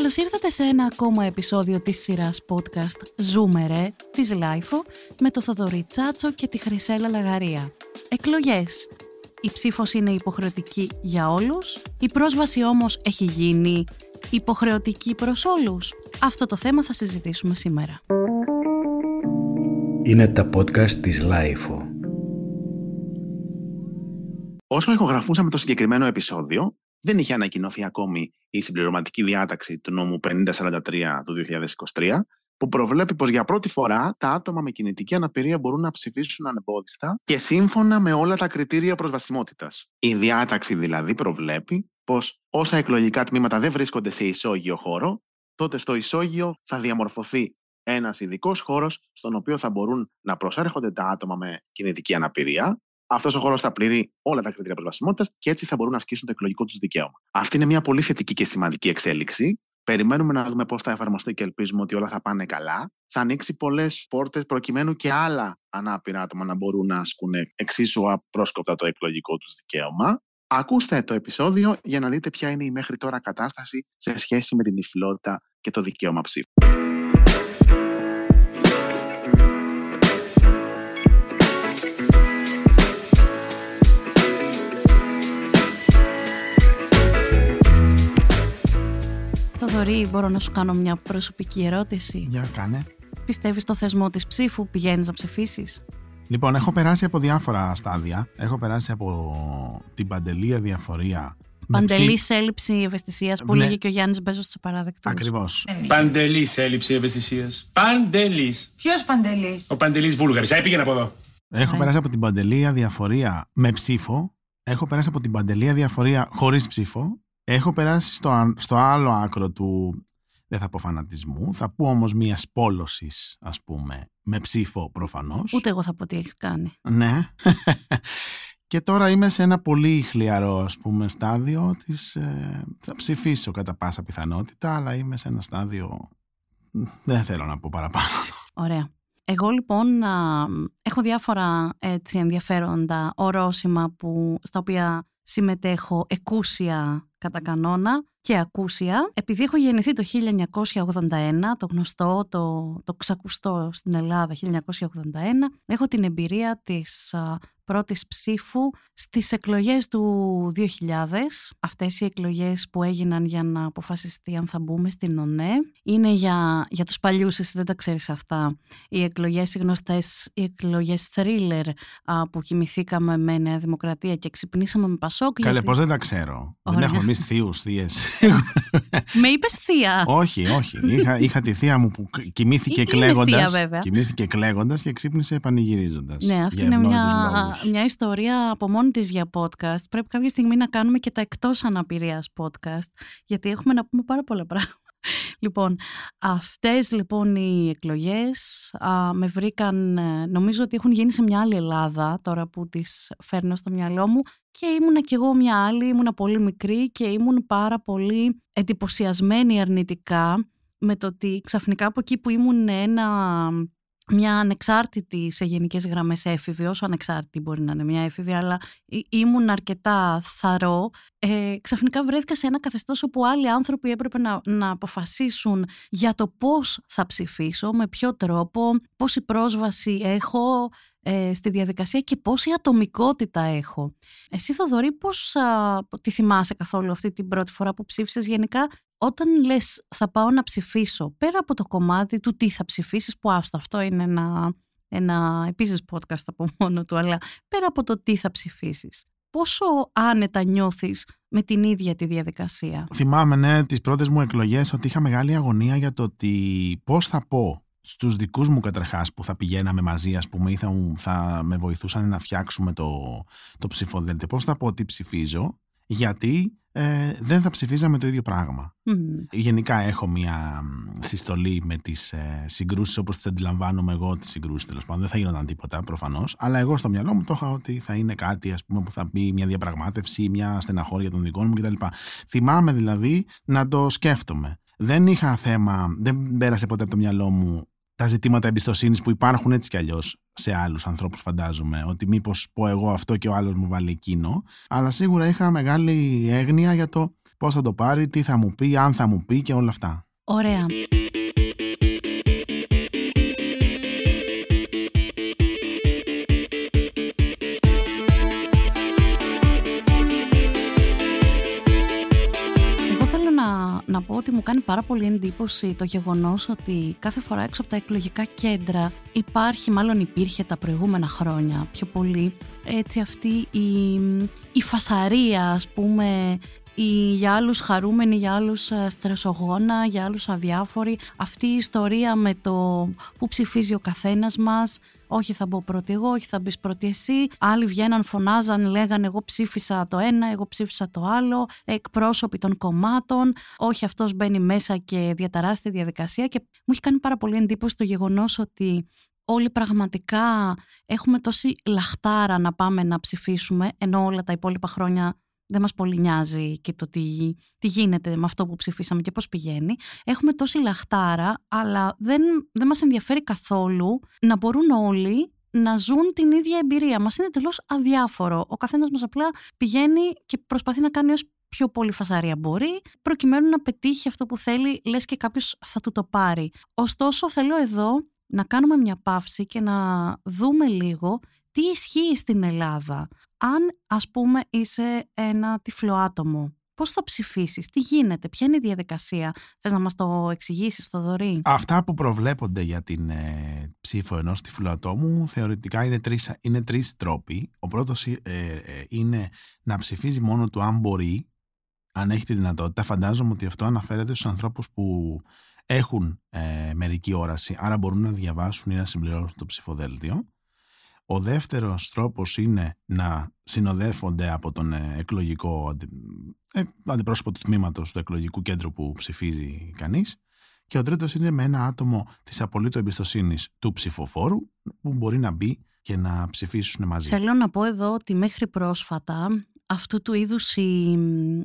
Καλώς ήρθατε σε ένα ακόμα επεισόδιο της σειράς podcast «Ζούμε ρε» της LiFO με το Θοδωρή Τσάτσο και τη Χρυσέλλα Λαγαρία. Εκλογές. Η ψήφος είναι υποχρεωτική για όλους, η πρόσβαση όμως έχει γίνει υποχρεωτική προς όλους. Αυτό το θέμα θα συζητήσουμε σήμερα. Είναι τα podcast της LiFO. Όσο ηχογραφούσαμε το συγκεκριμένο επεισόδιο, δεν είχε ανακοινωθεί ακόμη η συμπληρωματική διάταξη του νόμου 5043 του 2023, που προβλέπει πως για πρώτη φορά τα άτομα με κινητική αναπηρία μπορούν να ψηφίσουν ανεμπόδιστα και σύμφωνα με όλα τα κριτήρια προσβασιμότητας. Η διάταξη δηλαδή προβλέπει πως όσα εκλογικά τμήματα δεν βρίσκονται σε ισόγειο χώρο, τότε στο ισόγειο θα διαμορφωθεί ένας ειδικός χώρος στον οποίο θα μπορούν να προσέρχονται τα άτομα με κινητική αναπηρία αυτός ο χώρος θα πληρεί όλα τα κριτήρια προσβασιμότητας και έτσι θα μπορούν να ασκήσουν το εκλογικό τους δικαίωμα. Αυτή είναι μια πολύ θετική και σημαντική εξέλιξη. Περιμένουμε να δούμε πώς θα εφαρμοστεί και ελπίζουμε ότι όλα θα πάνε καλά. Θα ανοίξει πολλές πόρτες προκειμένου και άλλα ανάπηρα άτομα να μπορούν να ασκούν εξίσου απρόσκοπτα το εκλογικό τους δικαίωμα. Ακούστε το επεισόδιο για να δείτε ποια είναι η μέχρι τώρα κατάσταση σε σχέση με την υφηλότητα και το δικαίωμα ψήφου. Θοδωρή, μπορώ να σου κάνω μια προσωπική ερώτηση. Για κάνε. Πιστεύεις στο θεσμό της ψήφου, πηγαίνεις να ψηφίσεις; Λοιπόν, έχω περάσει από διάφορα στάδια. Έχω περάσει από την παντελή διαφορία. Παντελή έλλειψη ευαισθησίας που ναι. λέγει και ο Γιάννης Μπέζος του παράδεκτο. Ακριβώς. Παντελή έλλειψη ευαισθησίας. Παντελής. Ποιος Παντελής; Ο Παντελής Βούλγαρης. Έπηγαινε από εδώ. Έχω ναι. περάσει από την παντελή διαφορία με ψήφο. Έχω περάσει από την παντελή διαφορία χωρίς ψήφο. Έχω περάσει στο, στο άλλο άκρο του, δεν θα πω φανατισμού, θα πω όμως μια πόλωση, ας πούμε, με ψήφο προφανώς. Ούτε εγώ θα πω τι έχεις κάνει. Ναι. Και τώρα είμαι σε ένα πολύ χλιαρό ας πούμε στάδιο της, ε, θα ψηφίσω κατά πάσα πιθανότητα, αλλά είμαι σε ένα στάδιο, δεν θέλω να πω παραπάνω. Ωραία. Εγώ λοιπόν έχω διάφορα έτσι ενδιαφέροντα ορόσημα που, στα οποία συμμετέχω εκούσια κατά κανόνα και ακούσια. Επειδή έχω γεννηθεί το 1981, το γνωστό, το, το ξακουστό στην Ελλάδα 1981, έχω την εμπειρία της πρώτης ψήφου στις εκλογές του 2000. Αυτές οι εκλογές που έγιναν για να αποφασιστεί αν θα μπούμε στην ΟΝΕ. Είναι για, για τους παλιούς, εσύ δεν τα ξέρεις αυτά. Οι εκλογές, οι γνωστές, οι εκλογές thriller που κοιμηθήκαμε με Νέα Δημοκρατία και ξυπνήσαμε με Πασόκ. Καλέ, γιατί... πώς δεν τα ξέρω. Δεν έχουμε εμείς θείους, θείες. με είπες θεία; όχι, όχι. Είχα, είχα τη θεία μου που κοιμήθηκε κλαίγοντας. Κοιμήθηκε κλαίγοντας και ξύπνησε πανηγυρίζοντας. Ναι, αυτή είναι μια, μια ιστορία από μόνη της για podcast. Πρέπει κάποια στιγμή να κάνουμε και τα εκτός αναπηρίας podcast, γιατί έχουμε να πούμε πάρα πολλά πράγματα. Λοιπόν, αυτές λοιπόν οι εκλογές με βρήκαν, ε, νομίζω ότι έχουν γίνει σε μια άλλη Ελλάδα τώρα που τις φέρνω στο μυαλό μου και ήμουνα κι εγώ μια άλλη, ήμουνα πολύ μικρή και ήμουν πάρα πολύ εντυπωσιασμένη αρνητικά με το ότι ξαφνικά από εκεί που ήμουν ένα μια ανεξάρτητη σε γενικές γραμμές έφηβη, όσο ανεξάρτητη μπορεί να είναι μια έφηβη, αλλά ήμουν αρκετά θαρό. Ε, ξαφνικά βρέθηκα σε ένα καθεστώς όπου άλλοι άνθρωποι έπρεπε να, να αποφασίσουν για το πώς θα ψηφίσω, με ποιο τρόπο, πόση πρόσβαση έχω ε, στη διαδικασία και πόση ατομικότητα έχω. Εσύ Θοδωρή πώς α, τη θυμάσαι καθόλου αυτή την πρώτη φορά που ψήφισες; Γενικά όταν λες θα πάω να ψηφίσω, πέρα από το κομμάτι του τι θα ψηφίσεις, που άστο αυτό είναι ένα, ένα επίσης podcast από μόνο του, αλλά πέρα από το τι θα ψηφίσεις, πόσο άνετα νιώθεις με την ίδια τη διαδικασία; Θυμάμαι, ναι, τις πρώτες μου εκλογές ότι είχα μεγάλη αγωνία για το ότι πώς θα πω στους δικούς μου καταρχάς που θα πηγαίναμε μαζί ας πούμε ή θα, θα με βοηθούσαν να φτιάξουμε το, το ψηφοδέλτιο πώς θα πω ότι ψηφίζω γιατί ε, δεν θα ψηφίζαμε το ίδιο πράγμα. Γενικά έχω μια συστολή με τις ε, συγκρούσεις όπως τις αντιλαμβάνομαι εγώ τις συγκρούσεις τέλος πάντων. Δεν θα γίνονταν τίποτα προφανώς, αλλά εγώ στο μυαλό μου το είχα ότι θα είναι κάτι ας πούμε, που θα πει μια διαπραγμάτευση, μια στεναχώρια των δικών μου κτλ. Θυμάμαι δηλαδή να το σκέφτομαι. Δεν είχα θέμα, δεν πέρασε ποτέ από το μυαλό μου τα ζητήματα εμπιστοσύνης που υπάρχουν έτσι κι αλλιώς σε άλλους ανθρώπους, φαντάζομαι. Ότι μήπως πω εγώ αυτό και ο άλλος μου βάλει εκείνο. Αλλά σίγουρα είχα μεγάλη έγνοια για το πώς θα το πάρει, τι θα μου πει, αν θα μου πει και όλα αυτά. Ωραία. Κάνει πάρα πολύ εντύπωση το γεγονός ότι κάθε φορά έξω από τα εκλογικά κέντρα υπάρχει, μάλλον υπήρχε τα προηγούμενα χρόνια πιο πολύ, έτσι αυτή η, η φασαρία ας πούμε η, για άλλους χαρούμενη, για άλλους ε, στρεσογόνα, για άλλους αδιάφοροι. Αυτή η ιστορία με το που ψηφίζει ο καθένας μας, όχι θα μπω πρώτη εγώ, όχι θα μπεις πρώτη εσύ. Άλλοι βγαίναν, φωνάζαν, λέγανε εγώ ψήφισα το ένα, εγώ ψήφισα το άλλο. Εκπρόσωποι των κομμάτων. Όχι αυτός μπαίνει μέσα και διαταράσσει τη διαδικασία. Και μου έχει κάνει πάρα πολύ εντύπωση το γεγονός ότι όλοι πραγματικά έχουμε τόση λαχτάρα να πάμε να ψηφίσουμε, ενώ όλα τα υπόλοιπα χρόνια δεν μας πολύ νοιάζει και το τι, τι γίνεται με αυτό που ψηφίσαμε και πώς πηγαίνει. Έχουμε τόση λαχτάρα, αλλά δεν, δεν μας ενδιαφέρει καθόλου να μπορούν όλοι να ζουν την ίδια εμπειρία. Μας είναι τελώς αδιάφορο. Ο καθένας μας απλά πηγαίνει και προσπαθεί να κάνει ως πιο πολύ φασαρία μπορεί, προκειμένου να πετύχει αυτό που θέλει, λες και κάποιος θα του το πάρει. Ωστόσο, θέλω εδώ να κάνουμε μια παύση και να δούμε λίγο τι ισχύει στην Ελλάδα. Αν ας πούμε είσαι ένα τυφλό άτομο, πώς θα ψηφίσεις, τι γίνεται, ποια είναι η διαδικασία. Θες να μας το εξηγήσεις, Θοδωρή; Αυτά που προβλέπονται για την ε, ψήφο ενός τυφλού ατόμου θεωρητικά είναι τρεις, είναι τρεις τρόποι. Ο πρώτος ε, ε, είναι να ψηφίζει μόνο του αν μπορεί, αν έχει τη δυνατότητα. Φαντάζομαι ότι αυτό αναφέρεται στους ανθρώπους που έχουν ε, μερική όραση, άρα μπορούν να διαβάσουν ή να συμπληρώσουν το ψηφοδέλτιο. Ο δεύτερος τρόπος είναι να συνοδεύονται από τον ε, εκλογικό ε, αντιπρόσωπο του τμήματος του εκλογικού κέντρου που ψηφίζει κανείς. Και ο τρίτος είναι με ένα άτομο της απολύτου εμπιστοσύνης του ψηφοφόρου που μπορεί να μπει και να ψηφίσουν μαζί. Θέλω να πω εδώ ότι μέχρι πρόσφατα αυτού του είδους οι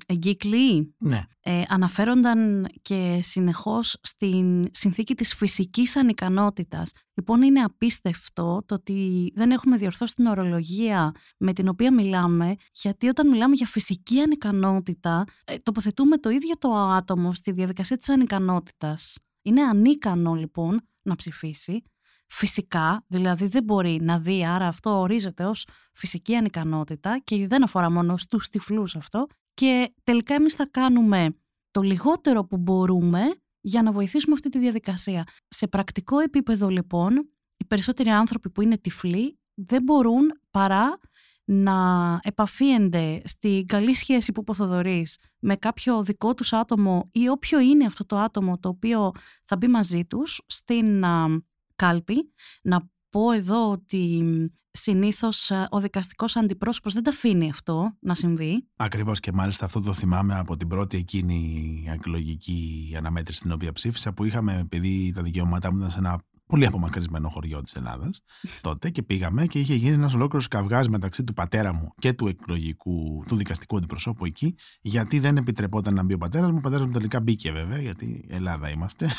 εγκύκλοι ναι. ε, αναφέρονταν και συνεχώς στην συνθήκη της φυσικής ανικανότητας. Λοιπόν είναι απίστευτο το ότι δεν έχουμε διορθώσει την ορολογία με την οποία μιλάμε γιατί όταν μιλάμε για φυσική ανικανότητα ε, τοποθετούμε το ίδιο το άτομο στη διαδικασία της ανικανότητας. Είναι ανίκανο λοιπόν να ψηφίσει φυσικά, δηλαδή δεν μπορεί να δει, άρα αυτό ορίζεται ως φυσική ανικανότητα και δεν αφορά μόνο στους τυφλούς αυτό και τελικά εμείς θα κάνουμε το λιγότερο που μπορούμε για να βοηθήσουμε αυτή τη διαδικασία. Σε πρακτικό επίπεδο λοιπόν, οι περισσότεροι άνθρωποι που είναι τυφλοί δεν μπορούν παρά να επαφίενται στην καλή σχέση που υποθοδορείς με κάποιο δικό τους άτομο ή όποιο είναι αυτό το άτομο το οποίο θα μπει μαζί τους στην κάλπη. Να πω εδώ ότι συνήθως ε, ο δικαστικός αντιπρόσωπος δεν τα αφήνει αυτό να συμβεί. Ακριβώς και μάλιστα αυτό το θυμάμαι από την πρώτη εκείνη εκλογική αναμέτρηση στην οποία ψήφισα που είχαμε επειδή τα δικαιώματά μου ήταν σε ένα πολύ απομακρυσμένο χωριό της Ελλάδας τότε και πήγαμε και είχε γίνει ένας ολόκληρος καυγάς μεταξύ του πατέρα μου και του εκλογικού, του δικαστικού αντιπροσώπου εκεί γιατί δεν επιτρεπόταν να μπει ο πατέρας μου. Ο πατέρας μου τελικά μπήκε βέβαια γιατί Ελλάδα είμαστε.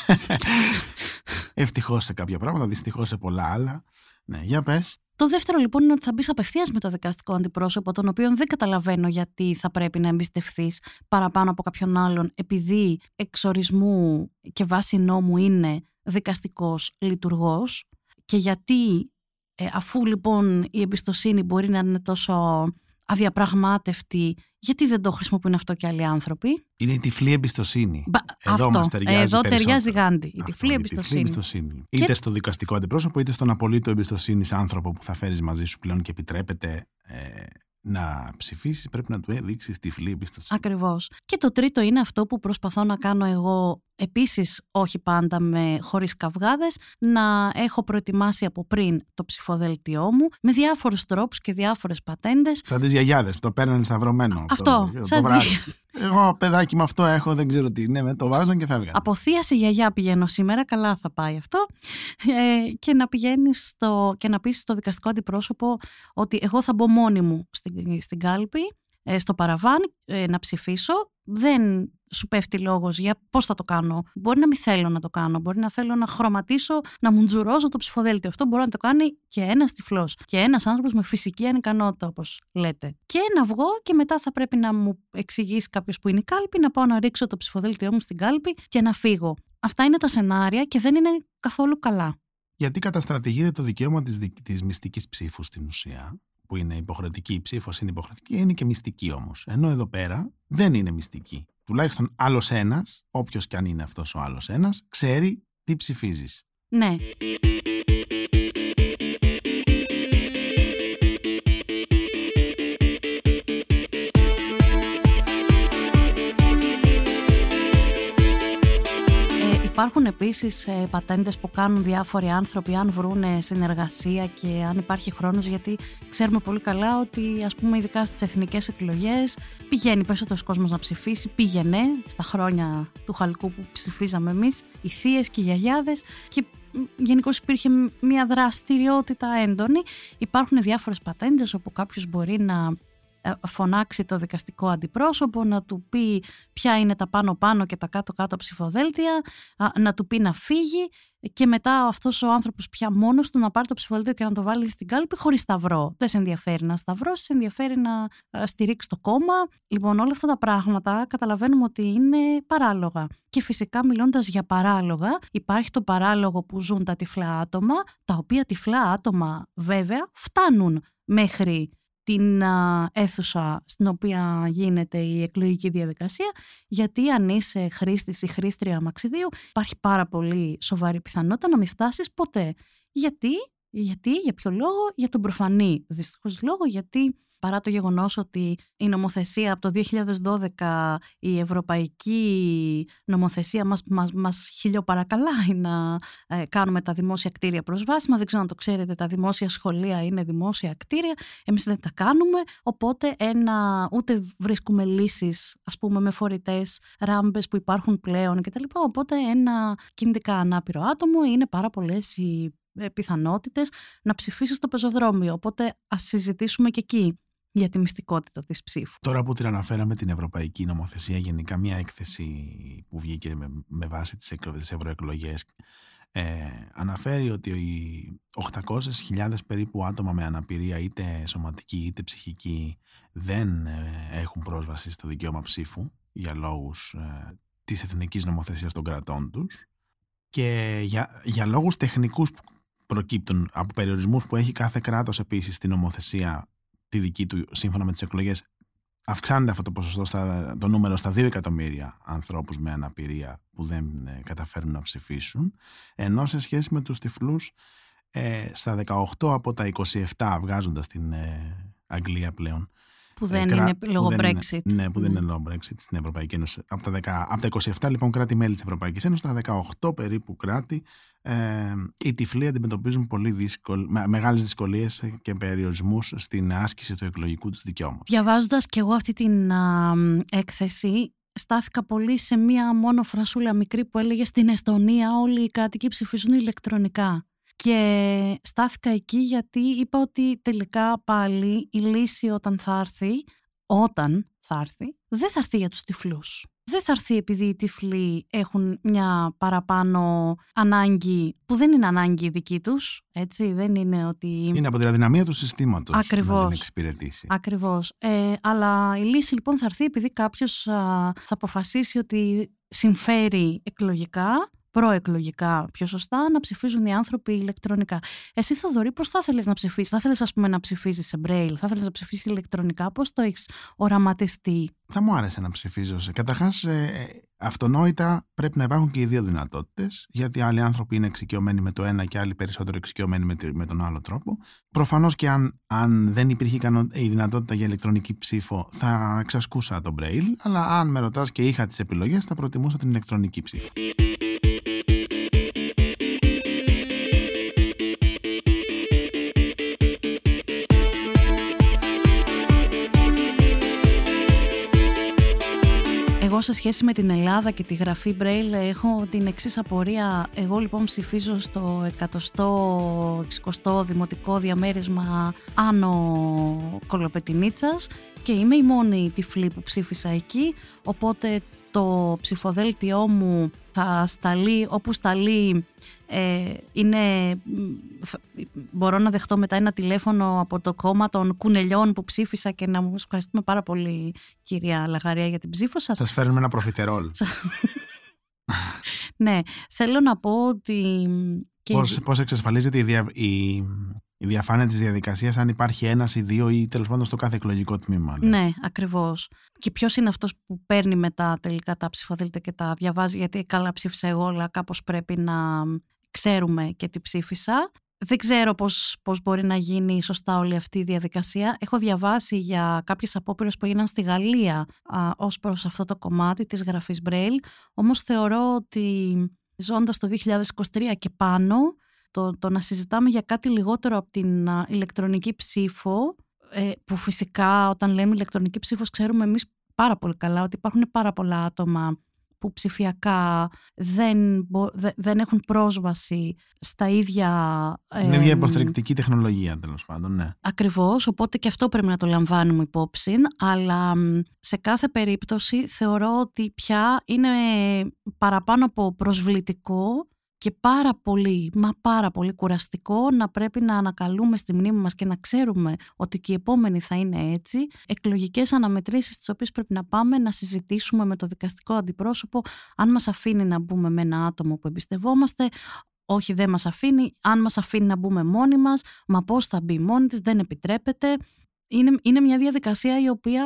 Ευτυχώς σε κάποια πράγματα, δυστυχώς σε πολλά άλλα. Ναι, για πες. Το δεύτερο λοιπόν είναι ότι θα μπεις απευθείας με το δικαστικό αντιπρόσωπο, τον οποίο δεν καταλαβαίνω γιατί θα πρέπει να εμπιστευτείς παραπάνω από κάποιον άλλον, επειδή εξορισμού και βάση νόμου είναι δικαστικός λειτουργός. Και γιατί, ε, αφού λοιπόν η εμπιστοσύνη μπορεί να είναι τόσο αδιαπραγμάτευτη, γιατί δεν το χρησιμοποιούν αυτό και άλλοι άνθρωποι; Είναι η τυφλή εμπιστοσύνη. Μπα, εδώ αυτό. μας ταιριάζει Εδώ περισσότερο. ταιριάζει γάντι. Η Αυτό, τυφλή εμπιστοσύνη. εμπιστοσύνη. Είτε στο δικαστικό αντιπρόσωπο, είτε στον απολύτω εμπιστοσύνης άνθρωπο που θα φέρεις μαζί σου πλέον και επιτρέπεται ε, να ψηφίσεις, πρέπει να του δείξεις τυφλή εμπιστοσύνη. Ακριβώς. Και το τρίτο είναι αυτό που προσπαθώ να κάνω εγώ επίσης όχι πάντα με χωρίς καυγάδες, να έχω προετοιμάσει από πριν το ψηφοδέλτιό μου με διάφορους τρόπους και διάφορες πατέντες. Σαν τις γιαγιάδες που το παίρνανε σταυρωμένο. Αυτό, το, σαν το τις βράδυ. γιαγιάδες. Εγώ παιδάκι με αυτό έχω, δεν ξέρω τι είναι, με το βάζω και φεύγανε. Από θεία σε γιαγιά πηγαίνω σήμερα, καλά θα πάει αυτό. Ε, και να πηγαίνεις στο, και να πεις στο δικαστικό αντιπρόσωπο ότι εγώ θα μπω μόνη μου στην, στην κάλπη ε, στο παραβάν ε, να ψηφίσω. Δεν σου πέφτει λόγος για πώς θα το κάνω. Μπορεί να μην θέλω να το κάνω. Μπορεί να θέλω να χρωματίσω, να μουντζουρώσω το ψηφοδέλτιο. Αυτό μπορεί να το κάνει και ένας τυφλός. Και ένας άνθρωπος με φυσική ανικανότητα, όπως λέτε. Και να βγω και μετά θα πρέπει να μου εξηγήσει κάποιος που είναι η κάλπη, να πάω να ρίξω το ψηφοδέλτιό μου στην κάλπη και να φύγω. Αυτά είναι τα σενάρια και δεν είναι καθόλου καλά. Γιατί καταστρατηγείται το δικαίωμα της της μυστικής ψήφου στην ουσία; Που είναι υποχρεωτική, η ψήφος είναι υποχρεωτική, είναι και μυστική όμως. Ενώ εδώ πέρα δεν είναι μυστική. Τουλάχιστον άλλος ένας, όποιος και αν είναι αυτός ο άλλος ένας, ξέρει τι ψηφίζεις. Ναι. Υπάρχουν επίσης ε, πατέντες που κάνουν διάφοροι άνθρωποι αν βρουν συνεργασία και αν υπάρχει χρόνος γιατί ξέρουμε πολύ καλά ότι ας πούμε ειδικά στις εθνικές εκλογές πηγαίνει περισσότερος κόσμος να ψηφίσει, πήγαινε στα χρόνια του χαλκού που ψηφίζαμε εμείς, οι θείες και οι γιαγιάδες και γενικώς υπήρχε μια δραστηριότητα έντονη. Υπάρχουν διάφορες πατέντες όπου κάποιος μπορεί να ε, φωνάξει το δικαστικό αντιπρόσωπο, να του πει ποια είναι τα πάνω-πάνω και τα κάτω-κάτω ψηφοδέλτια, να του πει να φύγει και μετά αυτός ο άνθρωπος πια μόνος του να πάρει το ψηφοδέλτιο και να το βάλει στην κάλπη χωρίς σταυρό. Δεν σε ενδιαφέρει να σταυρώσει, σε ενδιαφέρει να στηρίξει το κόμμα. Λοιπόν, όλα αυτά τα πράγματα καταλαβαίνουμε ότι είναι παράλογα. Και φυσικά μιλώντας για παράλογα, υπάρχει το παράλογο που ζουν τα τυφλά άτομα, τα οποία τυφλά άτομα βέβαια φτάνουν μέχρι την αίθουσα στην οποία γίνεται η εκλογική διαδικασία, γιατί αν είσαι χρήστης ή χρήστρια αμαξιδίου, υπάρχει πάρα πολύ σοβαρή πιθανότητα να μην φτάσεις ποτέ. Γιατί, γιατί, για ποιο λόγο, για τον προφανή δυστυχώς λόγο, γιατί παρά το γεγονός ότι η νομοθεσία από το 2012, η ευρωπαϊκή νομοθεσία μας, μας, μας χιλιοπαρακαλάει να ε, κάνουμε τα δημόσια κτίρια προσβάσιμα. Δεν ξέρω αν το ξέρετε, τα δημόσια σχολεία είναι δημόσια κτίρια. Εμείς δεν τα κάνουμε, οπότε ένα, ούτε βρίσκουμε λύσεις, ας πούμε, με φορητές ράμπες που υπάρχουν πλέον κτλ. Οπότε ένα κινητικά ανάπηρο άτομο είναι πάρα πολλές οι ε, πιθανότητες να ψηφίσει στο πεζοδρόμιο. Οπότε ας συζητήσουμε και εκεί για τη μυστικότητα της ψήφου. Τώρα που την αναφέραμε την Ευρωπαϊκή Νομοθεσία, γενικά μια έκθεση που βγήκε με, με βάση τις, τις ευρωεκλογές ε, αναφέρει ότι οι 800.000 περίπου άτομα με αναπηρία είτε σωματική είτε ψυχική δεν ε, έχουν πρόσβαση στο δικαίωμα ψήφου για λόγους ε, της εθνικής νομοθεσίας των κρατών τους και για, για λόγους τεχνικούς που προκύπτουν από περιορισμούς που έχει κάθε κράτος επίσης στην νομοθεσία τη δική του σύμφωνα με τις εκλογές αυξάνεται αυτό το ποσοστό, στα, το νούμερο στα 2 εκατομμύρια ανθρώπους με αναπηρία που δεν ε, καταφέρουν να ψηφίσουν, ενώ σε σχέση με τους τυφλούς ε, στα 18 από τα 27 βγάζοντας την ε, Αγγλία πλέον που ε, δεν είναι λόγω Brexit. ναι, που δεν είναι λόγω Brexit στην Ευρωπαϊκή Ένωση. Από τα, 10, από τα 27 λοιπόν κράτη-μέλη της Ευρωπαϊκής Ένωσης, τα 18 περίπου κράτη, ε, οι τυφλοί αντιμετωπίζουν πολύ δύσκολ, με, μεγάλες δυσκολίες και περιορισμούς στην άσκηση του εκλογικού τους δικαιώματος. Διαβάζοντας και εγώ αυτή την α, έκθεση, στάθηκα πολύ σε μία μόνο φρασούλα μικρή που έλεγε στην Εστονία όλοι οι κάτοικοι ψηφίζουν ηλεκτρονικά. Και στάθηκα εκεί γιατί είπα ότι τελικά πάλι η λύση όταν θα έρθει, όταν θα έρθει, δεν θα έρθει για τους τυφλούς. Δεν θα έρθει επειδή οι τυφλοί έχουν μια παραπάνω ανάγκη που δεν είναι ανάγκη δική τους, έτσι, δεν είναι ότι... Είναι από την αδυναμία του συστήματος Ακριβώς. να την εξυπηρετήσει. Ακριβώς. Ε, αλλά η λύση λοιπόν θα έρθει επειδή κάποιος θα αποφασίσει ότι συμφέρει εκλογικά προεκλογικά πιο σωστά να ψηφίζουν οι άνθρωποι ηλεκτρονικά. Εσύ, Θοδωρή, πώς θα ήθελε να ψηφίσεις, θα ήθελε, ας πούμε, να ψηφίσει σε μπρέιλ, θα ήθελε να ψηφίσεις ηλεκτρονικά, πώς το έχεις οραματιστεί; Θα μου άρεσε να ψηφίζω. Καταρχάς, ε, αυτονόητα πρέπει να υπάρχουν και οι δύο δυνατότητες, γιατί άλλοι άνθρωποι είναι εξοικειωμένοι με το ένα και άλλοι περισσότερο εξοικειωμένοι με, με τον άλλο τρόπο. Προφανώς και αν, αν δεν υπήρχε η δυνατότητα για ηλεκτρονική ψήφο, θα εξασκούσα τον μπρέιλ, αλλά αν με ρωτάς και είχα τις επιλογές, θα προτιμούσα την ηλεκτρονική ψήφο. Σε σχέση με την Ελλάδα και τη γραφή Braille έχω την εξής απορία. Εγώ λοιπόν ψηφίζω στο 160ο δημοτικό διαμέρισμα Άνω Κολοπετινίτσας και είμαι η μόνη τυφλή που ψήφισα εκεί, οπότε το ψηφοδέλτιό μου θα σταλεί όπου σταλεί ε, είναι, μπορώ να δεχτώ μετά ένα τηλέφωνο από το κόμμα των κουνελιών που ψήφισα και να μου ευχαριστούμε πάρα πολύ κυρία Λαγαρία για την ψήφο σας. Σας φέρνουμε ένα προφιτερόλ. ναι, θέλω να πω ότι... Και... Πώς, πώς εξασφαλίζεται η, δια, η, η διαφάνεια της διαδικασίας αν υπάρχει ένας ή δύο ή τέλος πάντων στο κάθε εκλογικό τμήμα. Ναι, ναι ακριβώς. Και ποιος είναι αυτός που παίρνει μετά τελικά τα ψηφοδέλτια και τα διαβάζει γιατί καλά ψήφισα εγώ αλλά κάπως πρέπει να ξέρουμε και τι ψήφισα. Δεν ξέρω πώς, πώς μπορεί να γίνει σωστά όλη αυτή η διαδικασία. Έχω διαβάσει για κάποιες απόπειρες που έγιναν στη Γαλλία α, ως προς αυτό το κομμάτι της γραφής Braille. Όμως θεωρώ ότι ζώντας το 2023 και πάνω, το, το να συζητάμε για κάτι λιγότερο από την ηλεκτρονική ψήφο, ε, που φυσικά όταν λέμε ηλεκτρονική ψήφος ξέρουμε εμείς πάρα πολύ καλά ότι υπάρχουν πάρα πολλά άτομα που ψηφιακά δεν, δεν έχουν πρόσβαση στα ίδια... Στην ίδια υποστηρικτική τεχνολογία τέλος πάντων, ναι. Ακριβώς, οπότε και αυτό πρέπει να το λαμβάνουμε υπόψη, αλλά σε κάθε περίπτωση θεωρώ ότι πια είναι παραπάνω από προσβλητικό και πάρα πολύ, μα πάρα πολύ κουραστικό να πρέπει να ανακαλούμε στη μνήμη μας και να ξέρουμε ότι και η επόμενη θα είναι έτσι, εκλογικές αναμετρήσεις στις οποίες πρέπει να πάμε να συζητήσουμε με το δικαστικό αντιπρόσωπο αν μας αφήνει να μπούμε με ένα άτομο που εμπιστευόμαστε, όχι δεν μας αφήνει, αν μας αφήνει να μπούμε μόνοι μας, μα πώς θα μπει μόνη της, δεν επιτρέπεται. Είναι, είναι μια διαδικασία η οποία,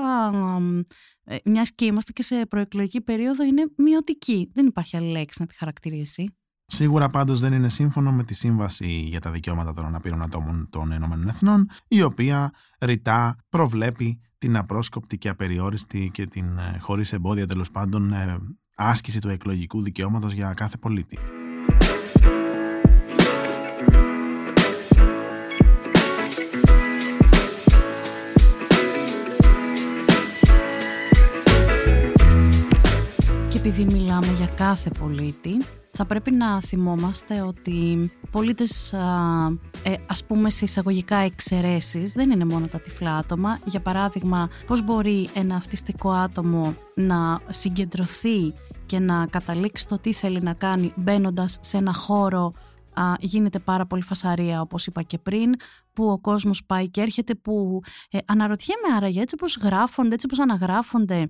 ε, μιας και είμαστε και σε προεκλογική περίοδο, είναι μειωτική. Δεν υπάρχει άλλη λέξη να τη χαρακτηρίσει. Σίγουρα πάντως δεν είναι σύμφωνο με τη Σύμβαση για τα Δικαιώματα των Αναπήρων Ατόμων των Ηνωμένων Εθνών, η οποία ρητά προβλέπει την απρόσκοπτη και απεριόριστη και την ε, χωρίς εμπόδια τέλος πάντων ε, άσκηση του εκλογικού δικαιώματος για κάθε πολίτη. Και επειδή μιλάμε για κάθε πολίτη, θα πρέπει να θυμόμαστε ότι πολίτες ε, ας πούμε σε εισαγωγικά εξαιρέσεις δεν είναι μόνο τα τυφλά άτομα. Για παράδειγμα, πώς μπορεί ένα αυτιστικό άτομο να συγκεντρωθεί και να καταλήξει το τι θέλει να κάνει μπαίνοντας σε ένα χώρο γίνεται πάρα πολύ φασαρία όπως είπα και πριν που ο κόσμος πάει και έρχεται που ε, αναρωτιέμαι άραγε έτσι όπως γράφονται, έτσι όπως αναγράφονται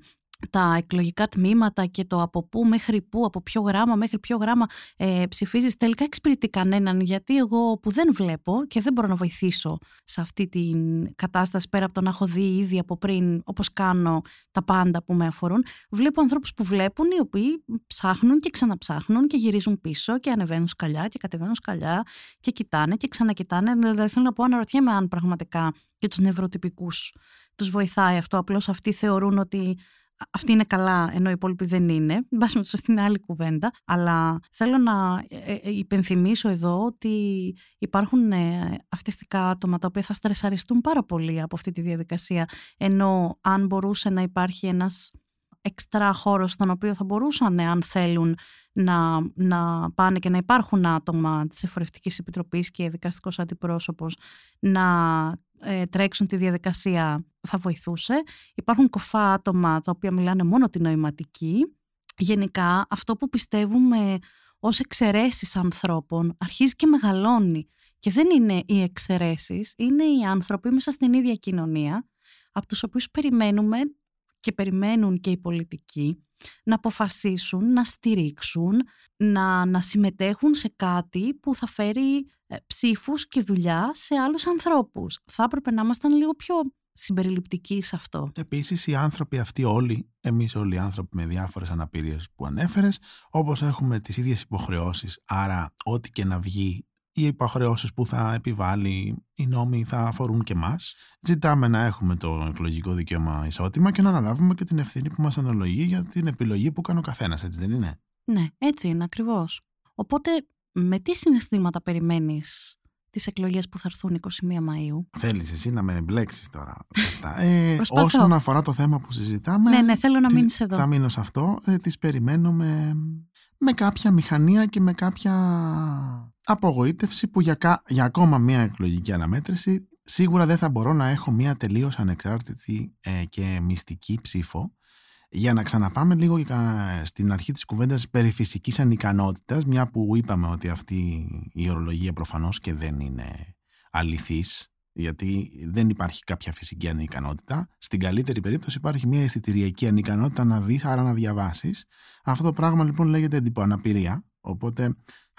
τα εκλογικά τμήματα και το από πού μέχρι πού, από ποιο γράμμα μέχρι ποιο γράμμα ε, ψηφίζεις τελικά εξυπηρετεί κανέναν γιατί εγώ που δεν βλέπω και δεν μπορώ να βοηθήσω σε αυτή την κατάσταση πέρα από το να έχω δει ήδη από πριν όπως κάνω τα πάντα που με αφορούν βλέπω ανθρώπους που βλέπουν οι οποίοι ψάχνουν και ξαναψάχνουν και γυρίζουν πίσω και ανεβαίνουν σκαλιά και κατεβαίνουν σκαλιά και κοιτάνε και ξανακοιτάνε. Δηλαδή θέλω να πω αναρωτιέμαι αν πραγματικά και τους νευροτυπικούς τους βοηθάει αυτό. Απλώς αυτοί θεωρούν ότι αυτή είναι καλά, ενώ οι υπόλοιποι δεν είναι. Μπα με αυτή είναι άλλη κουβέντα. Αλλά θέλω να ε, ε, υπενθυμίσω εδώ ότι υπάρχουν ε, αυτιστικά άτομα τα οποία θα στρεσαριστούν πάρα πολύ από αυτή τη διαδικασία. Ενώ αν μπορούσε να υπάρχει ένας εξτρά χώρος στον οποίο θα μπορούσαν, αν θέλουν, να, να πάνε και να υπάρχουν άτομα της Εφορευτικής Επιτροπής και δικαστικός αντιπρόσωπος να ε, τρέξουν τη διαδικασία θα βοηθούσε. Υπάρχουν κοφά άτομα τα οποία μιλάνε μόνο τη νοηματική. Γενικά αυτό που πιστεύουμε ως εξαιρέσεις ανθρώπων αρχίζει και μεγαλώνει. Και δεν είναι οι εξαιρέσεις, είναι οι άνθρωποι μέσα στην ίδια κοινωνία από τους οποίους περιμένουμε και περιμένουν και οι πολιτικοί να αποφασίσουν, να στηρίξουν, να, να συμμετέχουν σε κάτι που θα φέρει ε, ψήφους και δουλειά σε άλλους ανθρώπους. Θα έπρεπε να ήμασταν λίγο πιο συμπεριληπτικοί σε αυτό. Επίσης οι άνθρωποι αυτοί όλοι, εμείς όλοι οι άνθρωποι με διάφορες αναπηρίες που ανέφερες, όπως έχουμε τις ίδιες υποχρεώσεις, άρα ό,τι και να βγει οι υποχρεώσεις που θα επιβάλλει οι νόμοι θα αφορούν και εμάς. Ζητάμε να έχουμε το εκλογικό δικαίωμα ισότιμα και να αναλάβουμε και την ευθύνη που μας αναλογεί για την επιλογή που κάνει ο καθένας, έτσι δεν είναι; Ναι, έτσι είναι ακριβώς. Οπότε, με τι συναισθήματα περιμένεις τις εκλογές που θα έρθουν 21 Μαου. Θέλεις εσύ να με εμπλέξεις τώρα. ε, όσον αφορά το θέμα που συζητάμε. Ναι, ναι, θέλω να μείνεις εδώ. Θα μείνω σε αυτό. Ε, τις περιμένω με, με κάποια μηχανία και με κάποια απογοήτευση που για, για ακόμα μία εκλογική αναμέτρηση σίγουρα δεν θα μπορώ να έχω μια τελείως ανεξάρτητη ε, και μυστική ψήφο για να ξαναπάμε λίγο στην αρχή της κουβέντας περί φυσικής ανικανότητας, μια που είπαμε ότι αυτή η ορολογία προφανώς και δεν είναι αληθής, γιατί δεν υπάρχει κάποια φυσική ανικανότητα. Στην καλύτερη περίπτωση υπάρχει μια αισθητηριακή ανικανότητα να δεις, άρα να διαβάσεις. Αυτό το πράγμα λοιπόν λέγεται εντυπωαναπηρία, οπότε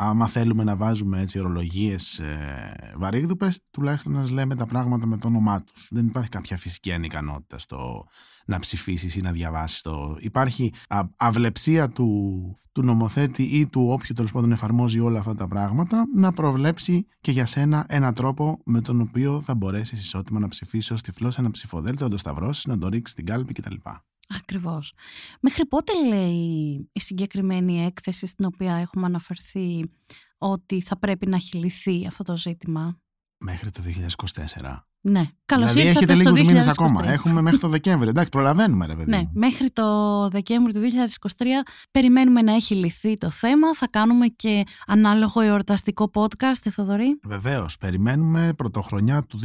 άμα θέλουμε να βάζουμε έτσι ορολογίες ε, βαρύγδουπες, τουλάχιστον να λέμε τα πράγματα με το όνομά τους. Δεν υπάρχει κάποια φυσική ανικανότητα στο να ψηφίσεις ή να διαβάσεις το. Υπάρχει αυλεψία του, του νομοθέτη ή του όποιου τέλος πάντων εφαρμόζει όλα αυτά τα πράγματα να προβλέψει και για σένα ένα τρόπο με τον οποίο θα μπορέσεις ισότιμα να ψηφίσεις ως τυφλός ένα ψηφοδέλτιο, να το σταυρώσεις, να το ρίξεις στην κάλπη κτλ. Ακριβώς. Μέχρι πότε λέει η συγκεκριμένη έκθεση στην οποία έχουμε αναφερθεί ότι θα πρέπει να έχει λυθεί αυτό το ζήτημα; Μέχρι το 2024. Ναι, καλώς δηλαδή ήρθατε έχετε λίγους μήνες ακόμα. Έχουμε μέχρι το Δεκέμβρη. Εντάξει, προλαβαίνουμε, ρε παιδί. Ναι, μέχρι το Δεκέμβρη του 2023 περιμένουμε να έχει λυθεί το θέμα. Θα κάνουμε και ανάλογο εορταστικό podcast, Θοδωρή. Βεβαίως. Περιμένουμε πρωτοχρονιά του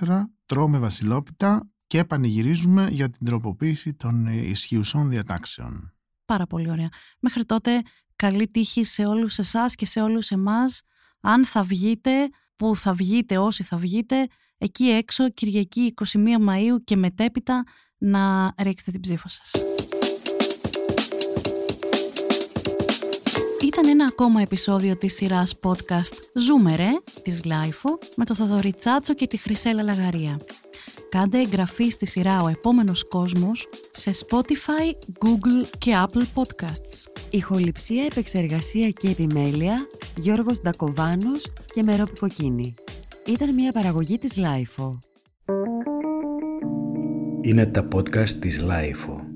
2024. Τρώμε βασιλόπιτα και πανηγυρίζουμε για την τροποποίηση των ισχυουσών διατάξεων. Πάρα πολύ ωραία. Μέχρι τότε καλή τύχη σε όλους εσάς και σε όλους εμάς. Αν θα βγείτε, που θα βγείτε όσοι θα βγείτε, εκεί έξω Κυριακή 21 Μαΐου και μετέπειτα να ρίξετε την ψήφο σας. Ήταν ένα ακόμα επεισόδιο της σειράς podcast «Ζούμε ρε» της LiFO με το Θοδωρή Τσάτσο και τη Χρυσέλλα Λαγαρία. Κάντε εγγραφή στη σειρά «Ο επόμενος κόσμος» σε Spotify, Google και Apple Podcasts. Ηχοληψία, επεξεργασία και επιμέλεια Γιώργος Ντακοβάνος και Μερόπη Κοκκίνη. Ήταν μια παραγωγή της LiFO. Είναι τα podcast της LiFO.